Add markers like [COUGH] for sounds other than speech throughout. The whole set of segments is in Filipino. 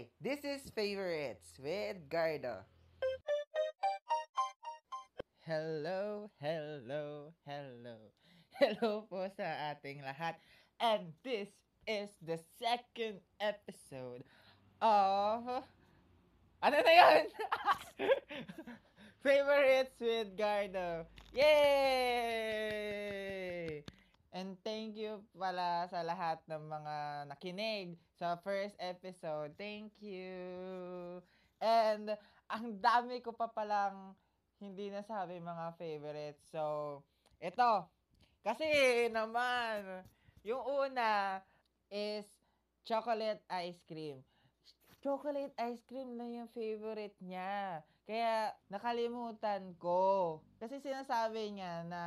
Hi, this is Favorites with Gardo. Hello, hello, hello. Hello po sa ating lahat. And this is the second episode of... Ano na yun? [LAUGHS] Favorites with Gardo. Yay! And thank you pala sa lahat ng mga nakinig sa first episode. Thank you! And ang dami ko pa palang hindi nasabi mga favorites. So, ito. Kasi naman, yung una is chocolate ice cream. Chocolate ice cream na yung favorite niya. Kaya nakalimutan ko. Kasi sinasabi niya na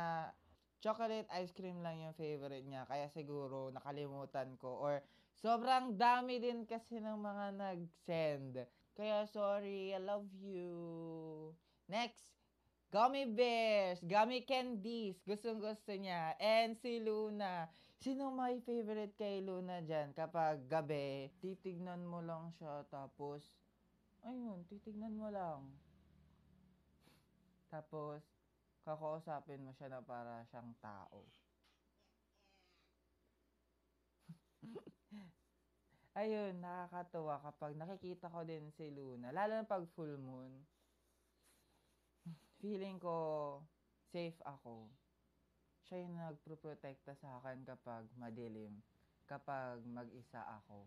chocolate ice cream lang yung favorite niya. Kaya siguro nakalimutan ko. Or sobrang dami din kasi ng mga nag-send. Kaya sorry, I love you. Next, gummy bears, gummy candies. Gustong gusto niya. And si Luna. Sino my favorite kay Luna dyan? Kapag gabi, titignan mo lang siya. Tapos, ayun, titignan mo lang. Tapos, kakausapin mo siya na para siyang tao. [LAUGHS] Ayun, nakakatuwa kapag nakikita ko din si Luna. Lalo na pag full moon. [LAUGHS] Feeling ko safe ako. Siya yung nagproprotekta sa akin kapag madilim. Kapag mag-isa ako.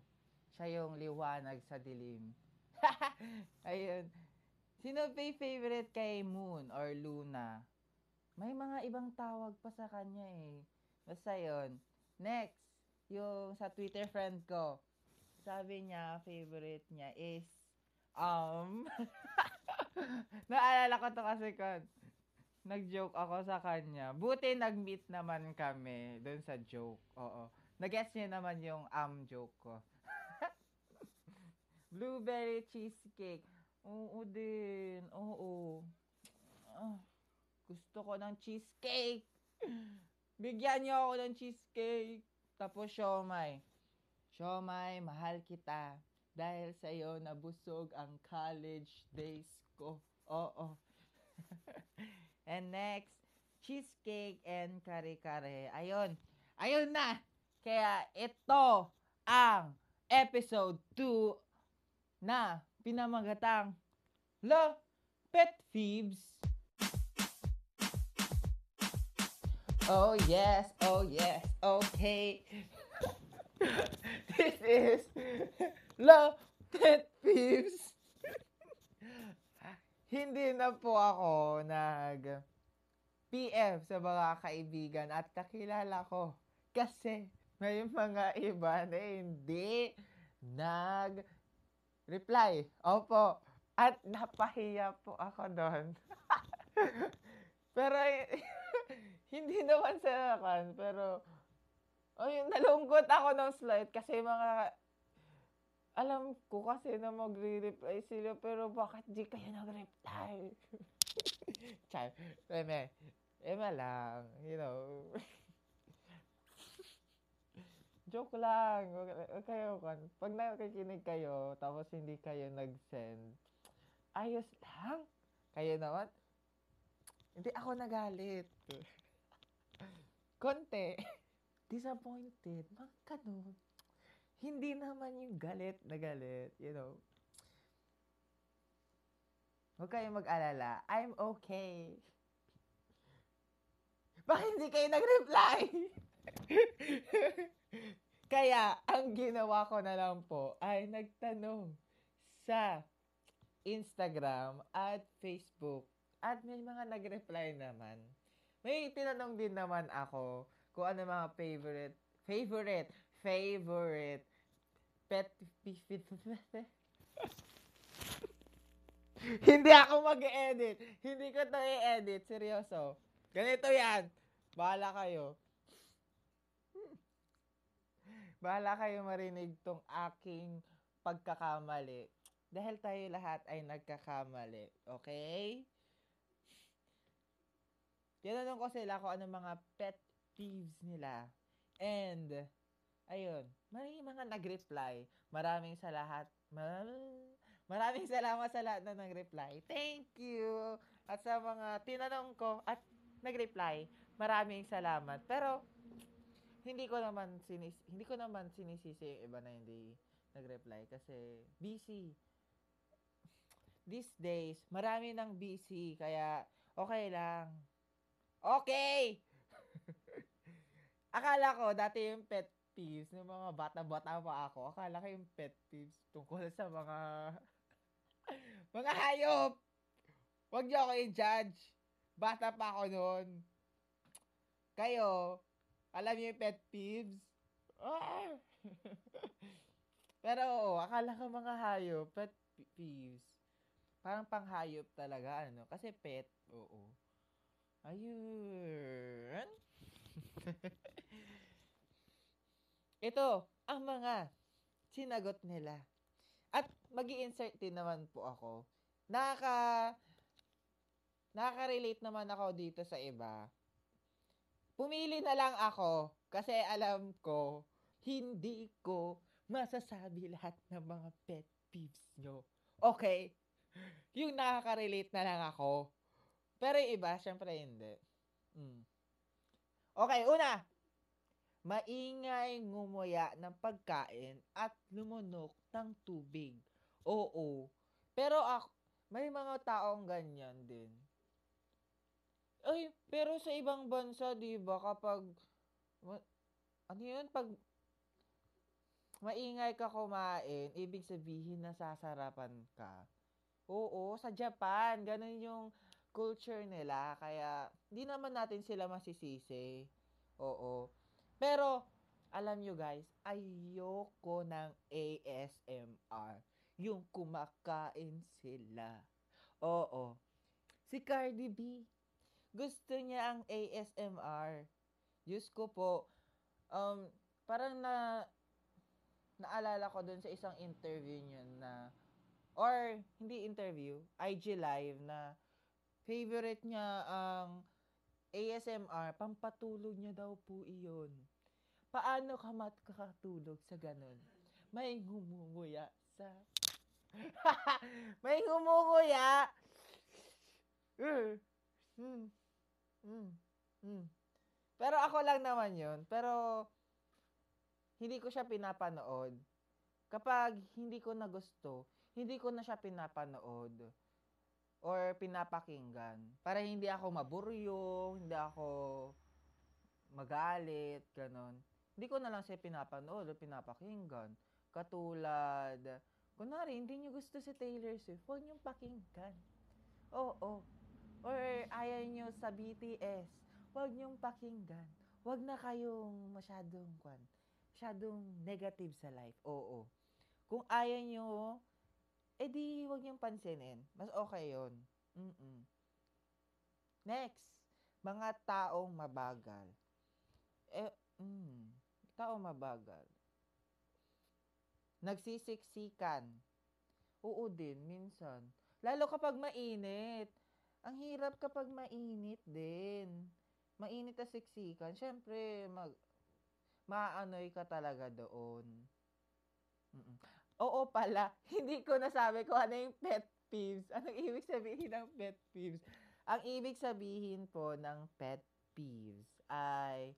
Siya yung liwanag sa dilim. [LAUGHS] Ayun. Sino yung favorite kay Moon or Luna? May mga ibang tawag pa sa kanya eh. Basta yun. Next, yung sa Twitter friend ko. Sabi niya, favorite niya is, um, [LAUGHS] naalala ko to kasi kon, nag-joke ako sa kanya. Buti nag-meet naman kami dun sa joke. Oo. Nag-guess niya naman yung um joke ko. [LAUGHS] Blueberry cheesecake. Oo din. Oo. Ah, gusto ko ng cheesecake. Bigyan niyo ako ng cheesecake. Tapos siomay. Siomay, mahal kita. Dahil sa iyo nabusog ang college days ko. Oo. [LAUGHS] and next, cheesecake and kare-kare. Ayun. Ayun na. Kaya ito ang episode 2 na pinamagatang La Pet Thieves. Oh yes, oh yes, okay. [LAUGHS] this is La Pet Thieves. Hindi na po ako nag PF sa mga kaibigan at kakilala ko. Kasi may mga iba na hindi nag reply. Opo. At napahiya po ako doon. [LAUGHS] pero [LAUGHS] hindi naman sa akin. Pero ayun, nalungkot ako ng slide kasi mga alam ko kasi na magre-reply sila pero bakit di kayo nag-reply? [LAUGHS] Char, eme, eme lang, you know. [LAUGHS] Joke lang. Huwag kayo kan. Pag nakikinig kayo, tapos hindi kayo nag-send, ayos lang. Kayo naman, hindi ako nagalit. Konti. [LAUGHS] Disappointed. Mga. Hindi naman yung galit na galit, you know. Huwag kayong mag-alala. I'm okay. [LAUGHS] Bakit hindi kayo nag-reply? [LAUGHS] Kaya, ang ginawa ko na lang po ay nagtanong sa Instagram at Facebook. At may mga nag-reply naman. May tinanong din naman ako kung ano mga favorite, favorite, favorite pet [LAUGHS] Hindi ako mag-edit. Hindi ko to i-edit. Seryoso. Ganito yan. Bahala kayo. [LAUGHS] Bahala kayo marinig tong aking pagkakamali. Dahil tayo lahat ay nagkakamali. Okay? Tinanong ko sila kung ano mga pet peeves nila. And, ayun, may mga nag-reply. Maraming sa lahat. Maraming salamat sa lahat na nag-reply. Thank you. At sa mga tinanong ko at nag-reply, maraming salamat. Pero hindi ko naman sinis hindi ko naman sinisisi yung iba na hindi nag-reply kasi busy. These days, marami nang busy kaya okay lang. Okay! [LAUGHS] Akala ko dati yung pet peeves ng mga bata-bata pa ako. Akala ko yung pet peeves tungkol sa mga [LAUGHS] mga hayop. Huwag niyo ako i-judge. Bata pa ako noon. Kayo, alam niyo yung pet peeves? Ah! [LAUGHS] Pero oo, akala ko mga hayop, pet peeves. Parang panghayop talaga, ano? Kasi pet, oo. Ayun. [LAUGHS] Ito, ang mga sinagot nila. At mag insert din naman po ako. Nakaka nakaka-relate naman ako dito sa iba. Pumili na lang ako kasi alam ko hindi ko masasabi lahat ng mga pet peeves nyo. Okay? Yung nakaka-relate na lang ako. Pero yung iba, syempre hindi. Mm. Okay, una. Maingay ngumuya ng pagkain at lumunok ng tubig. Oo. Pero ako, may mga taong ganyan din. Ay, pero sa ibang bansa, di ba, kapag, ano yun, pag maingay ka kumain, ibig sabihin na sasarapan ka. Oo, sa Japan, ganun yung culture nila. Kaya, hindi naman natin sila masisisi. Oo. Pero, alam nyo guys, ayoko ng ASMR. Yung kumakain sila. Oo. Si Cardi B, gusto niya ang ASMR. Diyos ko po, um, parang na, naalala ko dun sa isang interview niya na, or hindi interview, IG live na favorite niya ang ASMR, pampatulog niya daw po iyon. Paano ka makakatulog sa ganun? May ngumunguya sa... [LAUGHS] May ngumunguya! Mm. Mm. Mm. Pero ako lang naman yun. Pero, hindi ko siya pinapanood. Kapag hindi ko na gusto, hindi ko na siya pinapanood or pinapakinggan. Para hindi ako maburyo, hindi ako magalit, ganon. Hindi ko na lang siya pinapanood o pinapakinggan. Katulad, kunwari, hindi nyo gusto si Taylor Swift, huwag nyo pakinggan. Oo. Oh, oh. Or ayaw nyo sa BTS, huwag nyo pakinggan. Huwag na kayong masyadong, kwan, masyadong negative sa life. Oo. Kung ayaw nyo eh di wag niyong pansinin. Mas okay yon. Mm Next, mga taong mabagal. Eh, mm, tao mabagal. Nagsisiksikan. Oo din, minsan. Lalo kapag mainit. Ang hirap kapag mainit din. Mainit na siksikan. Siyempre, mag, maanoy ka talaga doon. Mm-mm. Oo pala, [LAUGHS] hindi ko nasabi ko ano yung pet peeves. Anong ibig sabihin ng pet peeves? Ang ibig sabihin po ng pet peeves ay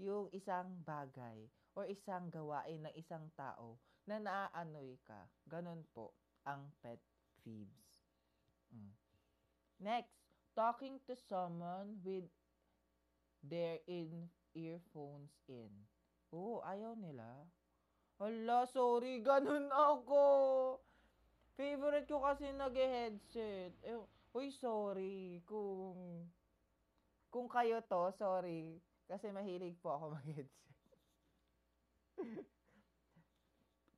yung isang bagay or isang gawain ng isang tao na naaanoy ka. Ganon po ang pet peeves. Mm. Next, talking to someone with their in earphones in. Oh, ayaw nila. Hala, sorry, ganun ako. Favorite ko kasi nag-headset. Eh, uy, sorry kung kung kayo to, sorry. Kasi mahilig po ako [LAUGHS] mag-headset.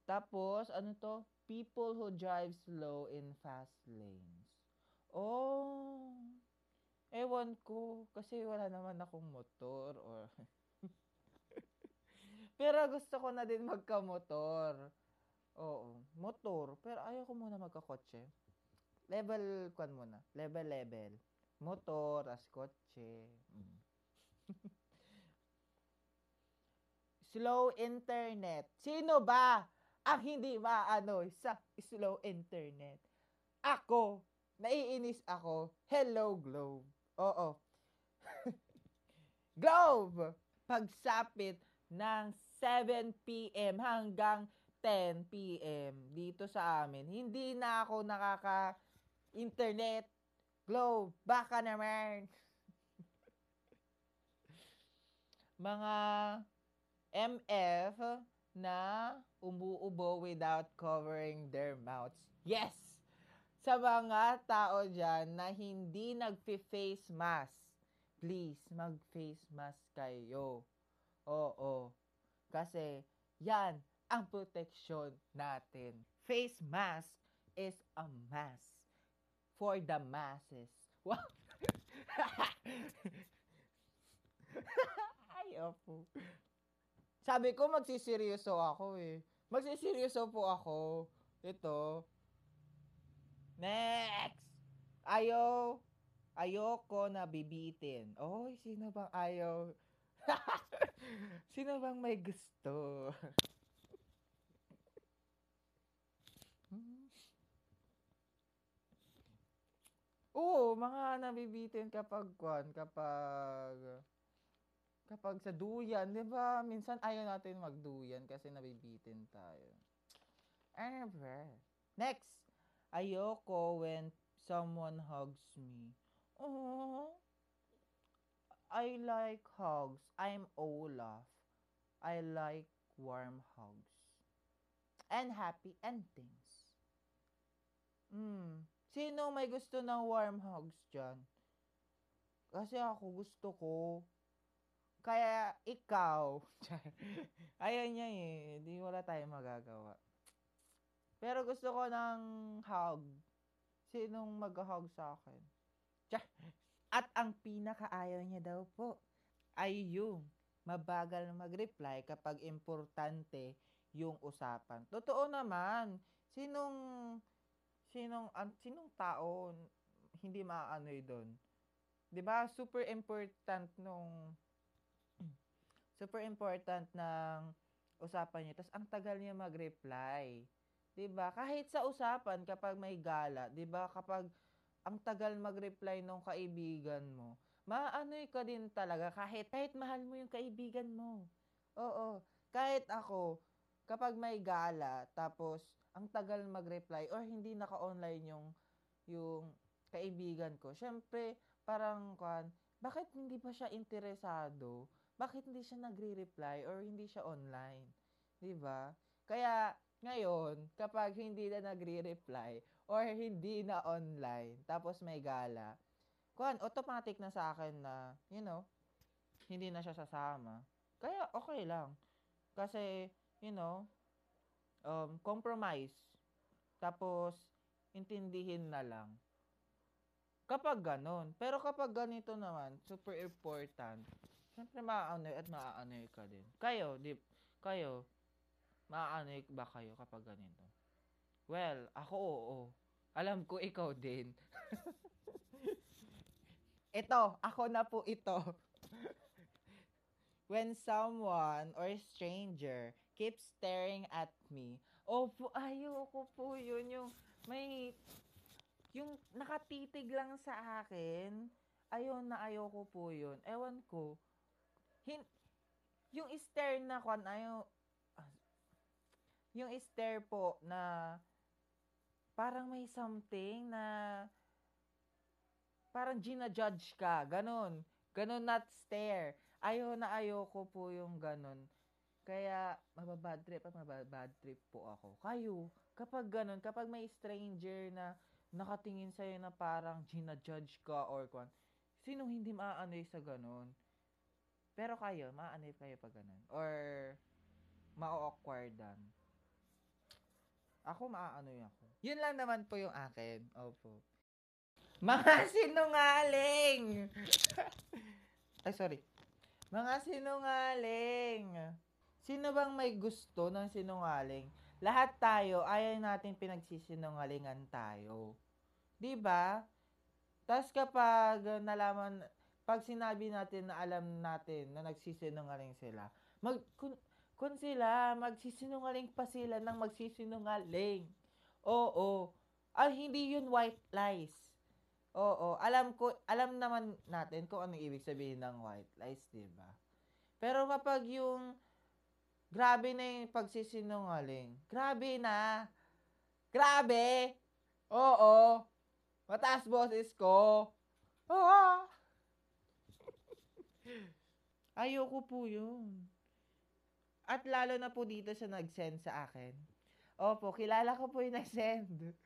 Tapos, ano to? People who drive slow in fast lanes. Oh, ewan ko. Kasi wala naman akong motor or pero gusto ko na din magka-motor. Oo, motor. Pero ayaw ko muna magka-kotse. Level, kwan muna. Level, level. Motor, as kotse. Mm. [LAUGHS] slow internet. Sino ba ang hindi maano sa slow internet? Ako, naiinis ako. Hello, Globe. Oo. [LAUGHS] Globe! Pagsapit ng 7 p.m. hanggang 10 p.m. dito sa amin, hindi na ako nakaka-internet. Globe, baka naman. [LAUGHS] Mga MF na umuubo without covering their mouths. Yes! Sa mga tao dyan na hindi nag-face mask, please, mag-face mask kayo. Oo. Kasi, yan ang protection natin. Face mask is a mask for the masses. [LAUGHS] Wow! Ay, opo. Sabi ko, magsiseryoso ako eh. Magsiseryoso po ako. Ito. Next! Ayaw. Ayoko na bibitin. Oy, sino bang ayaw? [LAUGHS] sino bang may gusto? [LAUGHS] Oo, mga nabibitin kapag kwan, kapag kapag sa duyan, 'di ba? Minsan ayaw natin magduyan kasi nabibitin tayo. Ever. Next. Ayoko when someone hugs me. Oh. I like hugs. I'm Olaf. I like warm hugs. And happy endings. Hmm. Sino may gusto ng warm hugs dyan? Kasi ako gusto ko. Kaya ikaw. [LAUGHS] Ayaw niya eh. Di wala tayong magagawa. Pero gusto ko ng hug. Sinong mag-hug sa akin? Tiyah. At ang pinakaayaw niya daw po ay yung mabagal mag-reply kapag importante yung usapan. Totoo naman. Sinong sinong um, sinong tao hindi maaanoy doon? 'Di ba? Super important nung [CLEARS THROAT] super important ng usapan niya. Tapos ang tagal niya mag-reply. 'Di ba? Kahit sa usapan kapag may gala, 'di ba? Kapag ang tagal mag-reply nung kaibigan mo, maanoy ka din talaga kahit kahit mahal mo yung kaibigan mo. Oo. Kahit ako, kapag may gala, tapos ang tagal mag-reply or hindi naka-online yung yung kaibigan ko. Syempre, parang kan, bakit hindi pa siya interesado? Bakit hindi siya nagre-reply or hindi siya online? 'Di ba? Kaya ngayon, kapag hindi na nagre-reply or hindi na online, tapos may gala, kuan automatic na sa akin na, you know, hindi na siya sasama. Kaya okay lang. Kasi, you know, um, compromise. Tapos, intindihin na lang. Kapag ganon. Pero kapag ganito naman, super important, syempre maaanoy at maaanoy ka din. Kayo, di, kayo, maaanoy ba kayo kapag ganito? Well, ako oo. Alam ko ikaw din. [LAUGHS] ito, ako na po ito. [LAUGHS] When someone or stranger keeps staring at me, opo, ayoko po yun. Yung may, yung nakatitig lang sa akin, ayaw na ayoko po yun. Ewan ko. Hin, yung stare na kwan, ayaw, yung stare po na parang may something na parang gina-judge ka. Ganon. Ganon not stare. Ayaw na ayoko po yung ganon. Kaya, mababad trip at mababad trip po ako. Kayo, kapag ganon, kapag may stranger na nakatingin sa'yo na parang gina-judge ka or kwan, sinong hindi maaanoy sa ganon? Pero kayo, maaanoy kayo pag ganon? Or, ma-awkwardan? Ako maaanoy ako. Yun lang naman po yung akin. Opo. Mga [LAUGHS] sinungaling! [LAUGHS] Ay, sorry. Mga sinungaling. Sino bang may gusto ng sinungaling? Lahat tayo, ayaw natin pinagsisinungalingan tayo. 'Di ba? Tapos kapag nalaman, pag sinabi natin na alam natin na nagsisinungaling sila, mag, kun, Kung sila, magsisinungaling pa sila ng magsisinungaling. Oo. Ah, hindi yun white lies. Oo, alam ko, alam naman natin kung anong ibig sabihin ng white lies, 'di ba? Pero kapag yung grabe na yung pagsisinungaling, grabe na. Grabe. Oo. Mataas boses ko. Ah. [LAUGHS] Ayoko po yun. At lalo na po dito siya nag-send sa akin. Opo, kilala ko po yung nag-send.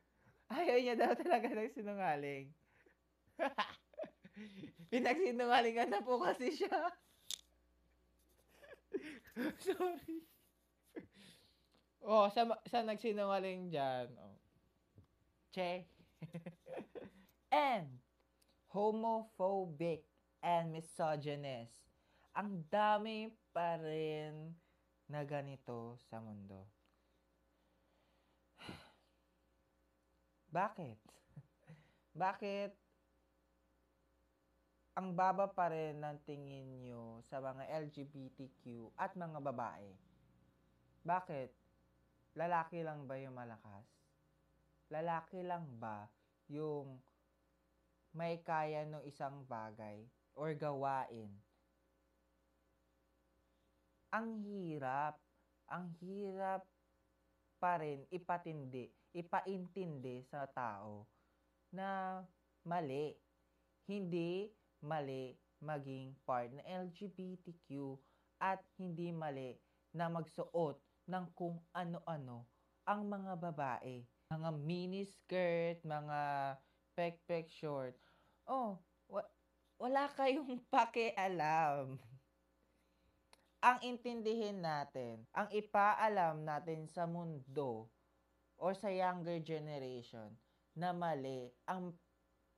Ayaw niya daw talaga ng sinungaling. [LAUGHS] Pinagsinungalingan na po kasi siya. [LAUGHS] Sorry. Oh, sa, sa nagsinungaling dyan. Oh. Che. [LAUGHS] and homophobic and misogynist. Ang dami pa rin na ganito sa mundo. Bakit? Bakit ang baba pa rin ng tingin nyo sa mga LGBTQ at mga babae? Bakit? Lalaki lang ba yung malakas? Lalaki lang ba yung may kaya ng isang bagay or gawain? Ang hirap. Ang hirap pa rin ipatindi, ipaintindi sa tao na mali. Hindi mali maging part ng LGBTQ at hindi mali na magsuot ng kung ano-ano ang mga babae. Mga mini skirt, mga pek-pek short. Oh, wa- wala kayong [LAUGHS] pakialam. ang intindihin natin, ang ipaalam natin sa mundo or sa younger generation na mali ang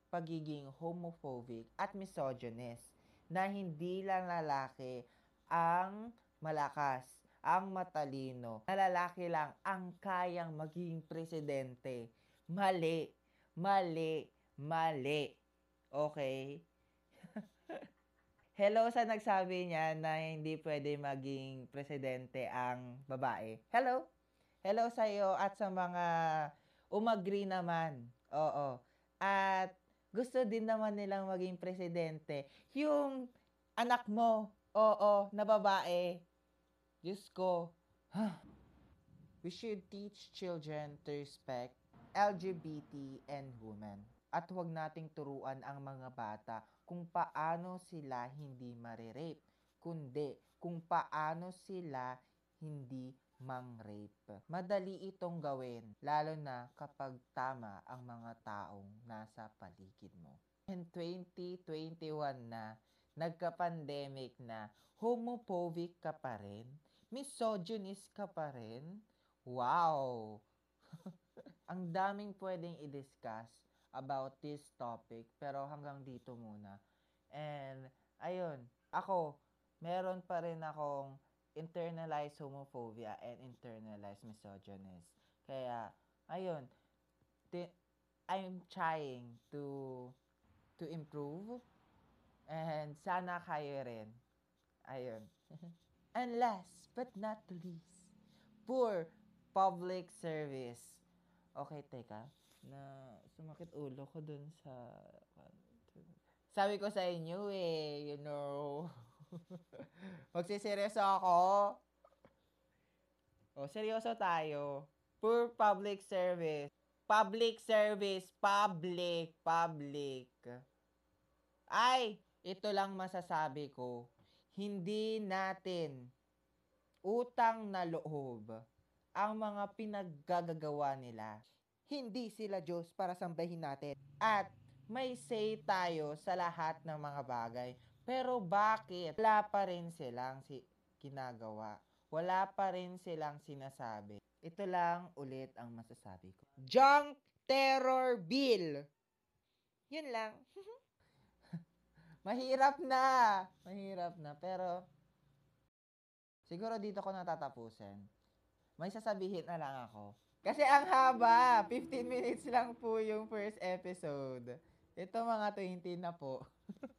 pagiging homophobic at misogynist na hindi lang lalaki ang malakas, ang matalino, na lalaki lang ang kayang maging presidente. Mali, mali, mali. Okay? [LAUGHS] Hello sa nagsabi niya na hindi pwede maging presidente ang babae. Hello? Hello sa iyo at sa mga umagri naman. Oo. At gusto din naman nilang maging presidente. Yung anak mo, oo, na babae. Diyos ko. We should teach children to respect LGBT and women. At huwag nating turuan ang mga bata kung paano sila hindi marirape, kundi kung paano sila hindi mang-rape. Madali itong gawin, lalo na kapag tama ang mga taong nasa paligid mo. In 2021 na, nagka-pandemic na, homophobic ka pa rin? Misogynist ka pa rin? Wow! [LAUGHS] ang daming pwedeng i-discuss about this topic. Pero hanggang dito muna. And, ayun, ako, meron pa rin akong internalized homophobia and internalized misogynist. Kaya, ayun, ti- I'm trying to to improve and sana kayo rin. Ayun. [LAUGHS] and last but not least, poor public service. Okay, teka na sumakit ulo ko dun sa sabi ko sa inyo eh, you know. [LAUGHS] [LAUGHS] Magsiseryoso ako. O, seryoso tayo. Poor public service. Public service. Public. Public. Ay, ito lang masasabi ko. Hindi natin utang na loob ang mga pinaggagawa nila hindi sila Diyos para sambahin natin. At may say tayo sa lahat ng mga bagay. Pero bakit wala pa rin silang si ginagawa? Wala pa rin silang sinasabi. Ito lang ulit ang masasabi ko. Junk Terror Bill. Yun lang. [LAUGHS] Mahirap na. Mahirap na. Pero, siguro dito ko natatapusin. May sasabihin na lang ako. Kasi ang haba, 15 minutes lang po yung first episode. Ito mga 20 na po. [LAUGHS]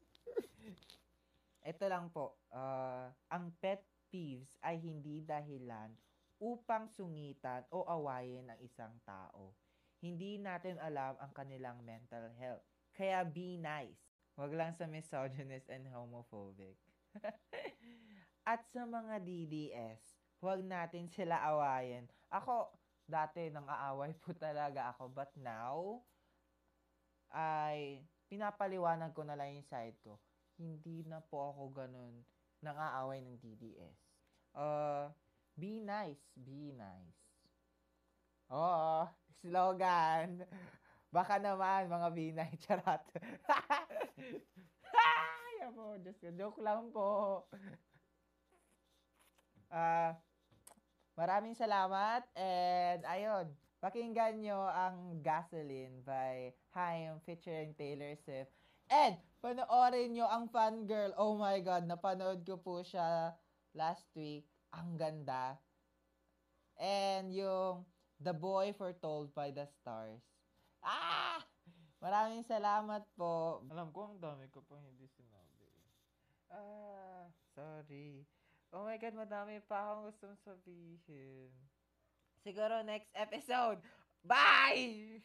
Ito lang po. Uh, ang pet peeves ay hindi dahilan upang sungitan o awayin ang isang tao. Hindi natin alam ang kanilang mental health. Kaya be nice. Huwag lang sa misogynist and homophobic. [LAUGHS] At sa mga DDS, huwag natin sila awayin. Ako, dati nang aaway po talaga ako. But now, ay pinapaliwanag ko na lang yung side ko. Hindi na po ako ganun nang aaway ng DDS. Uh, be nice. Be nice. Oo, slogan. Baka naman, mga be nice. [LAUGHS] Charot. Ay, po, Diyos ko. Joke lang po. Ah, maraming salamat. And, ayun, pakinggan nyo ang Gasoline by Haim featuring Taylor Swift. And, panoorin nyo ang Fangirl. Oh my God, napanood ko po siya last week. Ang ganda. And yung The Boy Foretold by the Stars. Ah! Maraming salamat po. Alam ko, ang dami ko pang hindi sinabi. Ah, sorry. Oh my God, madami pa akong gustong sabihin. Siguro next episode. Bye!